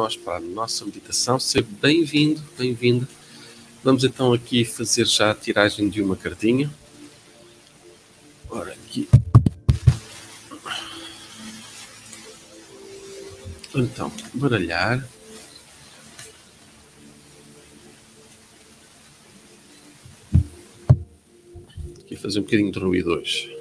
nós para a nossa meditação. Seja bem-vindo, bem-vinda. Vamos então aqui fazer já a tiragem de uma cartinha. Ora, aqui. Então, baralhar. Aqui fazer um bocadinho de ruído hoje.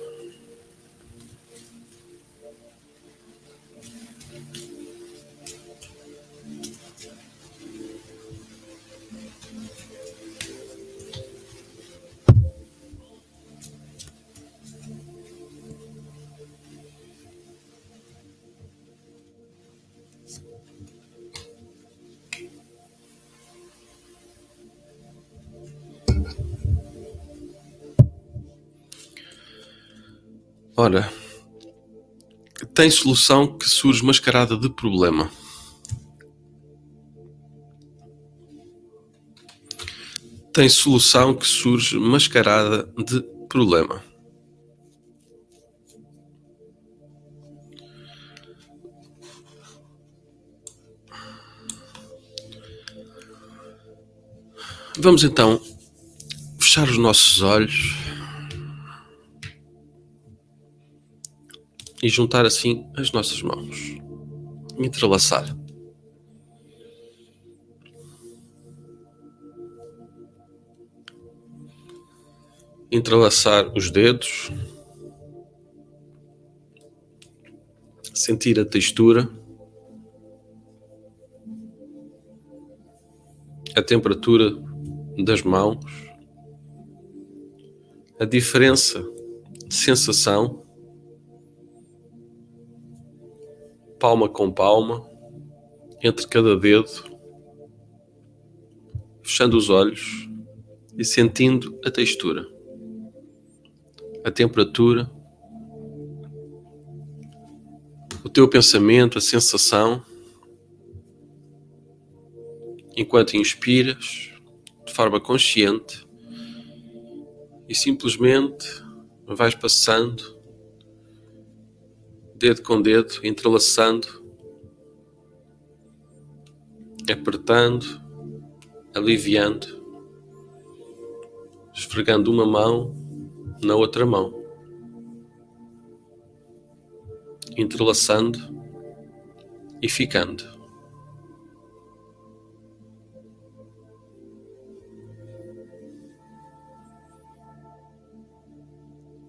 Ora, tem solução que surge mascarada de problema. Tem solução que surge mascarada de problema. Vamos então fechar os nossos olhos. E juntar assim as nossas mãos. Entrelaçar. Entrelaçar os dedos. Sentir a textura. A temperatura das mãos. A diferença de sensação palma com palma, entre cada dedo, fechando os olhos e sentindo a textura, a temperatura, o teu pensamento, a sensação, enquanto inspiras de forma consciente e simplesmente vais passando dedo com dedo, entrelaçando, apertando, aliviando, esfregando uma mão na outra mão, entrelaçando e ficando.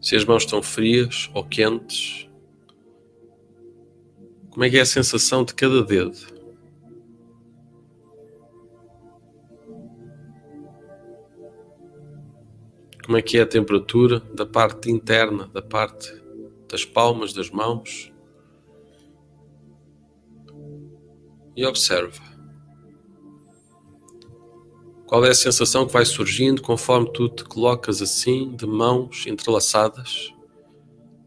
Se as mãos estão frias ou quentes, como é que é a sensação de cada dedo? Como é que é a temperatura da parte interna, da parte das palmas das mãos? E observa. Qual é a sensação que vai surgindo conforme tu te colocas assim, de mãos entrelaçadas?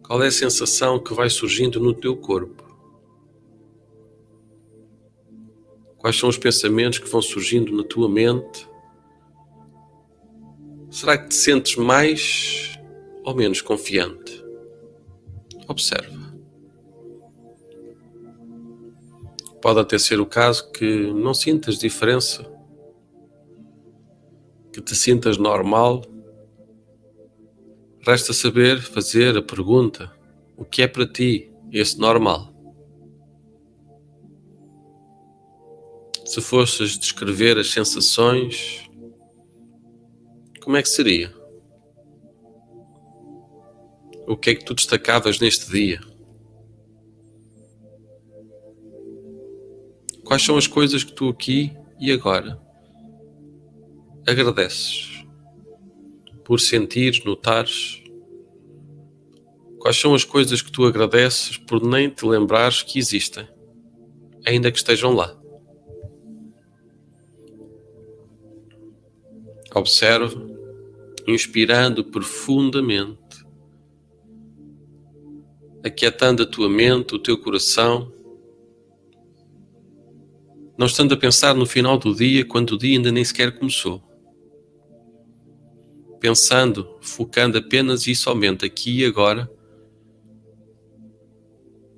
Qual é a sensação que vai surgindo no teu corpo? Quais são os pensamentos que vão surgindo na tua mente? Será que te sentes mais ou menos confiante? Observa. Pode até ser o caso que não sintas diferença, que te sintas normal. Resta saber fazer a pergunta: o que é para ti esse normal? Se fosses descrever as sensações, como é que seria? O que é que tu destacavas neste dia? Quais são as coisas que tu aqui e agora agradeces por sentires, notares? Quais são as coisas que tu agradeces por nem te lembrares que existem, ainda que estejam lá? Observe, inspirando profundamente, aquietando a tua mente, o teu coração, não estando a pensar no final do dia, quando o dia ainda nem sequer começou. Pensando, focando apenas e somente aqui e agora,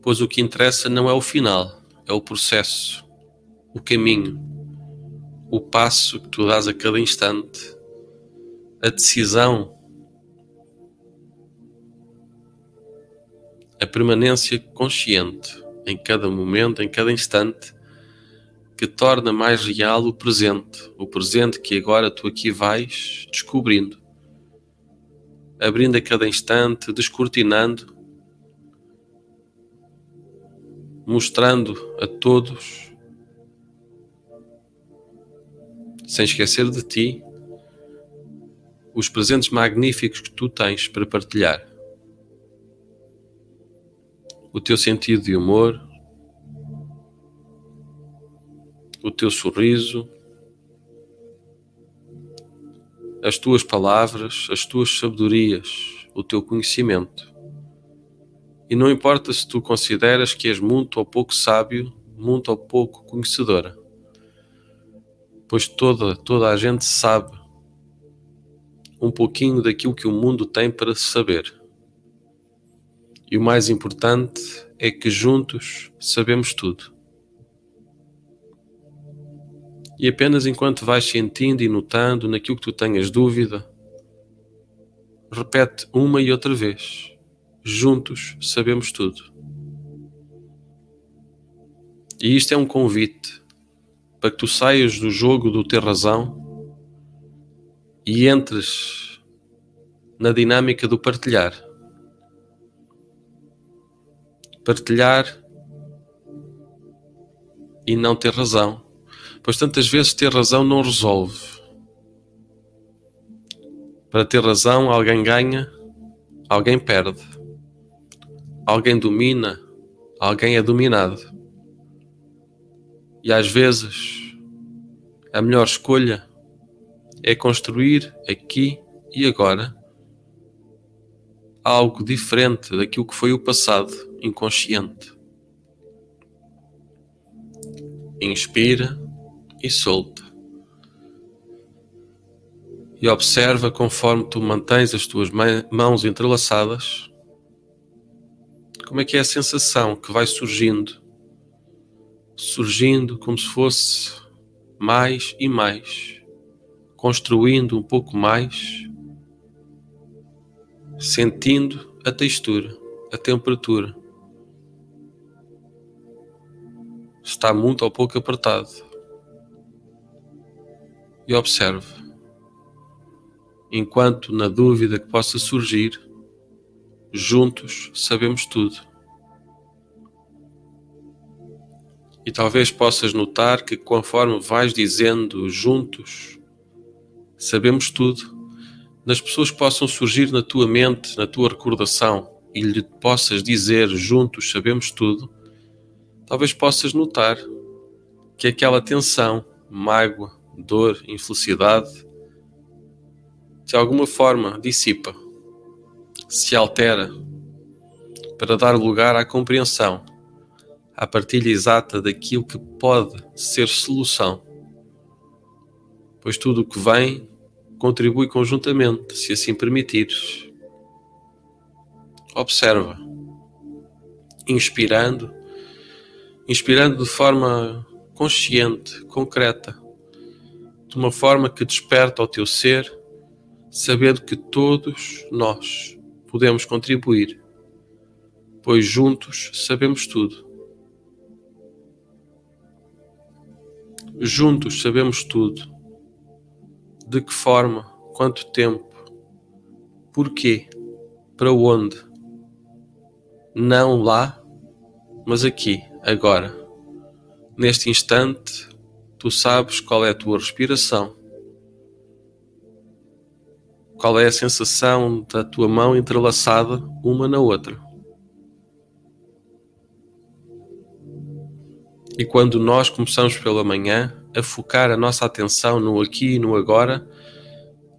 pois o que interessa não é o final, é o processo, o caminho, o passo que tu dás a cada instante, a decisão, a permanência consciente em cada momento, em cada instante, que torna mais real o presente, o presente que agora tu aqui vais descobrindo, abrindo a cada instante, descortinando, mostrando a todos, sem esquecer de ti, os presentes magníficos que tu tens para partilhar. O teu sentido de humor, o teu sorriso, as tuas palavras, as tuas sabedorias, o teu conhecimento. E não importa se tu consideras que és muito ou pouco sábio, muito ou pouco conhecedora, pois toda, toda a gente sabe um pouquinho daquilo que o mundo tem para saber. E o mais importante é que juntos sabemos tudo. E apenas enquanto vais sentindo e notando naquilo que tu tenhas dúvida, repete uma e outra vez: Juntos sabemos tudo. E isto é um convite para que tu saias do jogo do ter razão e entres na dinâmica do partilhar. Partilhar e não ter razão Pois tantas vezes ter razão não resolve. Para ter razão, alguém ganha, alguém perde. Alguém domina, alguém é dominado. E às vezes, a melhor escolha é construir aqui e agora algo diferente daquilo que foi o passado inconsciente. Inspira e solta. E observa conforme tu mantens as tuas mãos entrelaçadas, como é que é a sensação que vai surgindo, surgindo como se fosse mais e mais, construindo um pouco mais, sentindo a textura, a temperatura. Está muito ou pouco apertado e observe. Enquanto na dúvida que possa surgir, juntos sabemos tudo. E talvez possas notar que conforme vais dizendo juntos, sabemos tudo, nas pessoas que possam surgir na tua mente, na tua recordação, e lhe possas dizer juntos sabemos tudo, talvez possas notar que aquela tensão, mágoa, dor, infelicidade, de alguma forma dissipa, se altera, para dar lugar à compreensão, à partilha exata daquilo que pode ser solução. Pois tudo o que vem contribui conjuntamente, se assim permitires. Observa, inspirando, inspirando de forma consciente, concreta de uma forma que desperta o teu ser, sabendo que todos nós podemos contribuir, pois juntos sabemos tudo. Juntos sabemos tudo. De que forma, quanto tempo, porquê, para onde. Não lá, mas aqui, agora. Neste instante, Tu sabes qual é a tua respiração, qual é a sensação da tua mão entrelaçada uma na outra. E quando nós começamos pela manhã a focar a nossa atenção no aqui e no agora,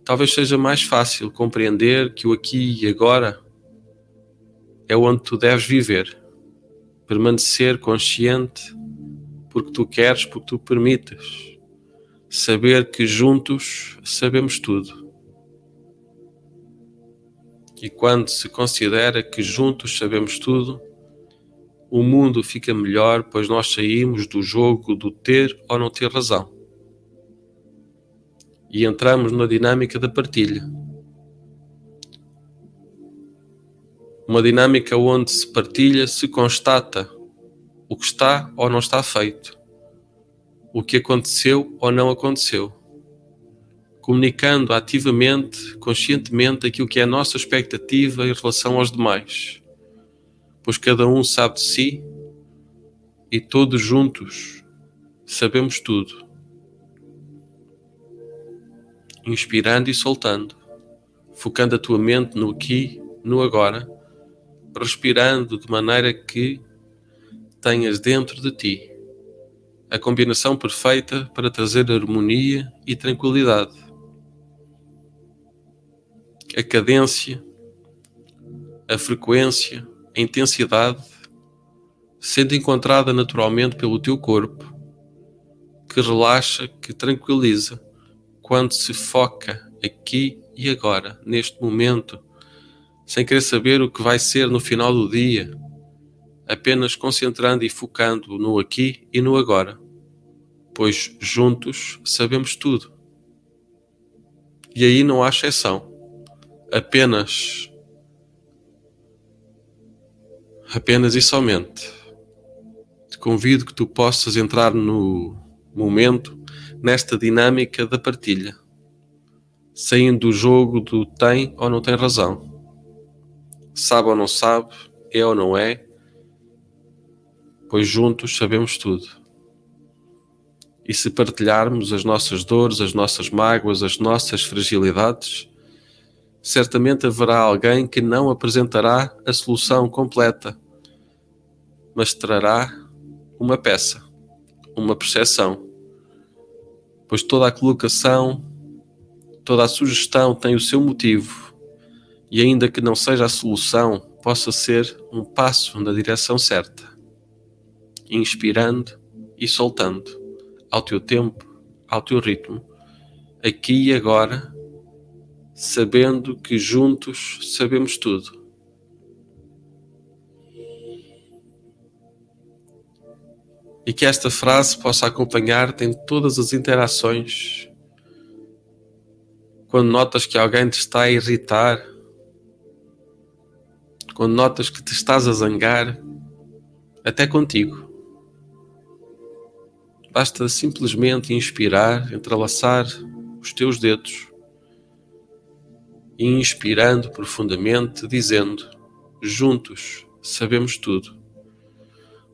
talvez seja mais fácil compreender que o aqui e agora é onde tu deves viver, permanecer consciente porque tu queres, porque tu permites. Saber que juntos sabemos tudo. E quando se considera que juntos sabemos tudo, o mundo fica melhor, pois nós saímos do jogo do ter ou não ter razão. E entramos na dinâmica da partilha. Uma dinâmica onde se partilha, se constata o que está ou não está feito, o que aconteceu ou não aconteceu, comunicando ativamente, conscientemente aquilo que é a nossa expectativa em relação aos demais pois cada um sabe de si e todos juntos sabemos tudo. Inspirando e soltando, focando a tua mente no aqui, no agora, respirando de maneira que tenhas dentro de ti a combinação perfeita para trazer harmonia e tranquilidade. A cadência, a frequência, a intensidade, sendo encontrada naturalmente pelo teu corpo, que relaxa, que tranquiliza, quando se foca aqui e agora, neste momento, sem querer saber o que vai ser no final do dia, apenas concentrando e focando no aqui e no agora, pois juntos sabemos tudo. E aí não há exceção. Apenas apenas e somente. Te convido que tu possas entrar no momento, nesta dinâmica da partilha, saindo do jogo do tem ou não tem razão, sabe ou não sabe, é ou não é, pois juntos sabemos tudo. E se partilharmos as nossas dores, as nossas mágoas, as nossas fragilidades, certamente haverá alguém que não apresentará a solução completa, mas trará uma peça, uma percepção. Pois toda a colocação, toda a sugestão tem o seu motivo, e ainda que não seja a solução, possa ser um passo na direção certa, inspirando e soltando, ao teu tempo, ao teu ritmo, aqui e agora sabendo que juntos sabemos tudo. E que esta frase possa acompanhar-te em todas as interações. Quando notas que alguém te está a irritar, quando notas que te estás a zangar, até contigo. Basta simplesmente inspirar, entrelaçar os teus dedos inspirando profundamente, dizendo: Juntos sabemos tudo.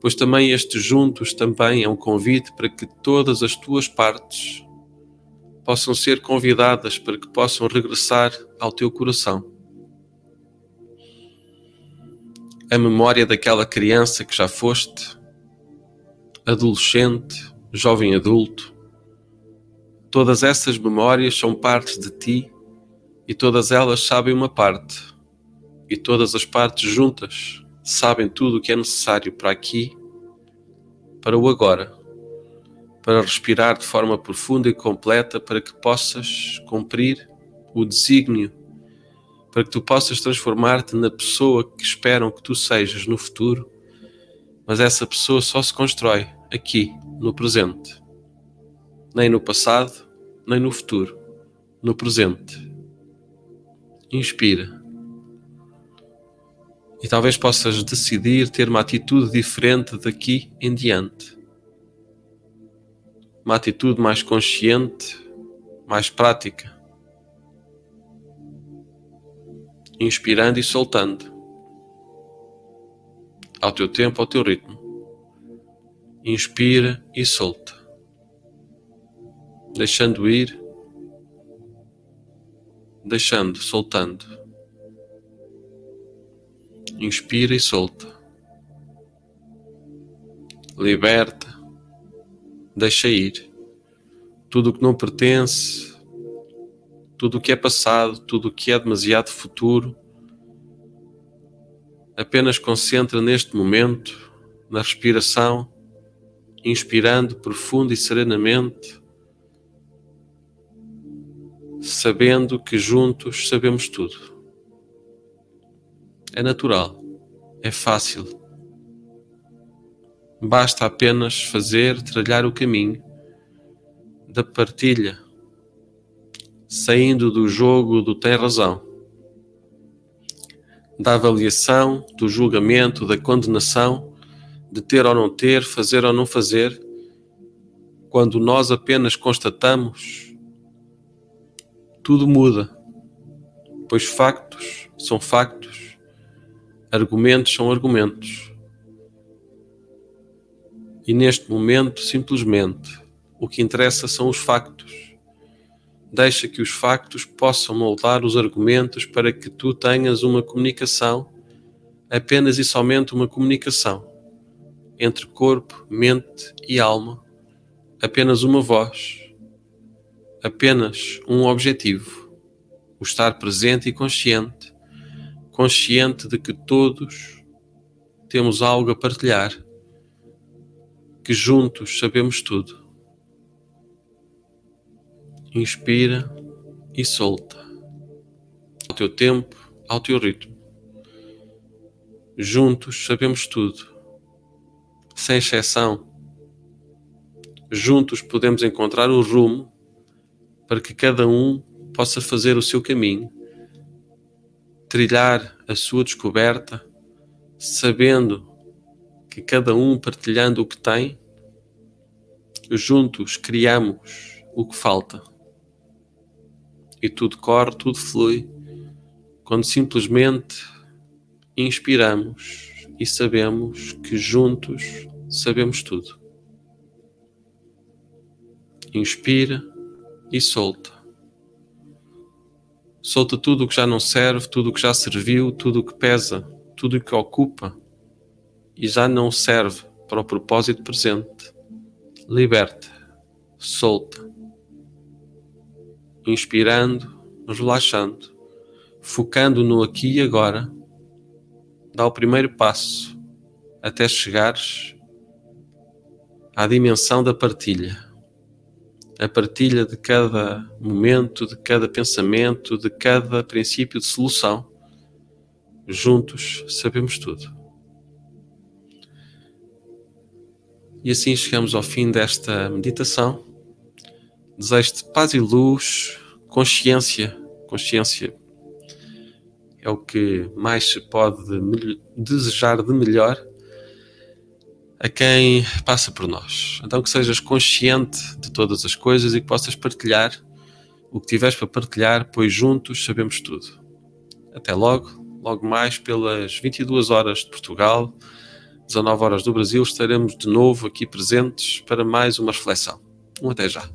Pois também este juntos também é um convite para que todas as tuas partes possam ser convidadas para que possam regressar ao teu coração. A memória daquela criança que já foste, adolescente, jovem adulto, todas essas memórias são partes de ti e todas elas sabem uma parte, e todas as partes juntas sabem tudo o que é necessário para aqui, para o agora, para respirar de forma profunda e completa para que possas cumprir o desígnio, para que tu possas transformar-te na pessoa que esperam que tu sejas no futuro, mas essa pessoa só se constrói aqui, no presente, nem no passado, nem no futuro, no presente. Inspira. E talvez possas decidir ter uma atitude diferente daqui em diante. Uma atitude mais consciente, mais prática. Inspirando e soltando. Ao teu tempo, ao teu ritmo. Inspira e solta. Deixando ir deixando, soltando. Inspira e solta. Liberta, deixa ir. Tudo o que não pertence, tudo o que é passado, tudo o que é demasiado futuro, apenas concentra neste momento, na respiração, inspirando profundo e serenamente sabendo que juntos sabemos tudo. É natural, é fácil, Basta apenas fazer, trilhar o caminho da partilha, saindo do jogo do tem razão, da avaliação, do julgamento, da condenação, de ter ou não ter, fazer ou não fazer, quando nós apenas constatamos, tudo muda, pois factos são factos, argumentos são argumentos. E neste momento, simplesmente, o que interessa são os factos. Deixa que os factos possam moldar os argumentos para que tu tenhas uma comunicação, apenas e somente uma comunicação, entre corpo, mente e alma, apenas uma voz, apenas um objetivo: o estar presente e consciente, consciente de que todos temos algo a partilhar que juntos sabemos tudo. Inspira e solta. Ao teu tempo, ao teu ritmo. Juntos sabemos tudo. Sem exceção. Juntos podemos encontrar o rumo para que cada um possa fazer o seu caminho, trilhar a sua descoberta, sabendo que cada um partilhando o que tem, juntos criamos o que falta. E tudo corre, tudo flui, quando simplesmente inspiramos e sabemos que juntos sabemos tudo. Inspira e solta. Solta tudo o que já não serve, tudo o que já serviu, tudo o que pesa, tudo o que ocupa e já não serve para o propósito presente, liberta, solta, inspirando, relaxando, focando no aqui e agora, dá o primeiro passo até chegares à dimensão da partilha. A partilha de cada momento, de cada pensamento, de cada princípio de solução. Juntos sabemos tudo. E assim chegamos ao fim desta meditação. Desejo-te paz e luz, consciência. Consciência é o que mais se pode desejar de melhor a quem passa por nós. Então que sejas consciente de todas as coisas e que possas partilhar o que tiveres para partilhar, pois juntos sabemos tudo. Até logo, logo mais pelas 22 horas de Portugal 19 horas do Brasil, estaremos de novo aqui presentes para mais uma reflexão. Um até já.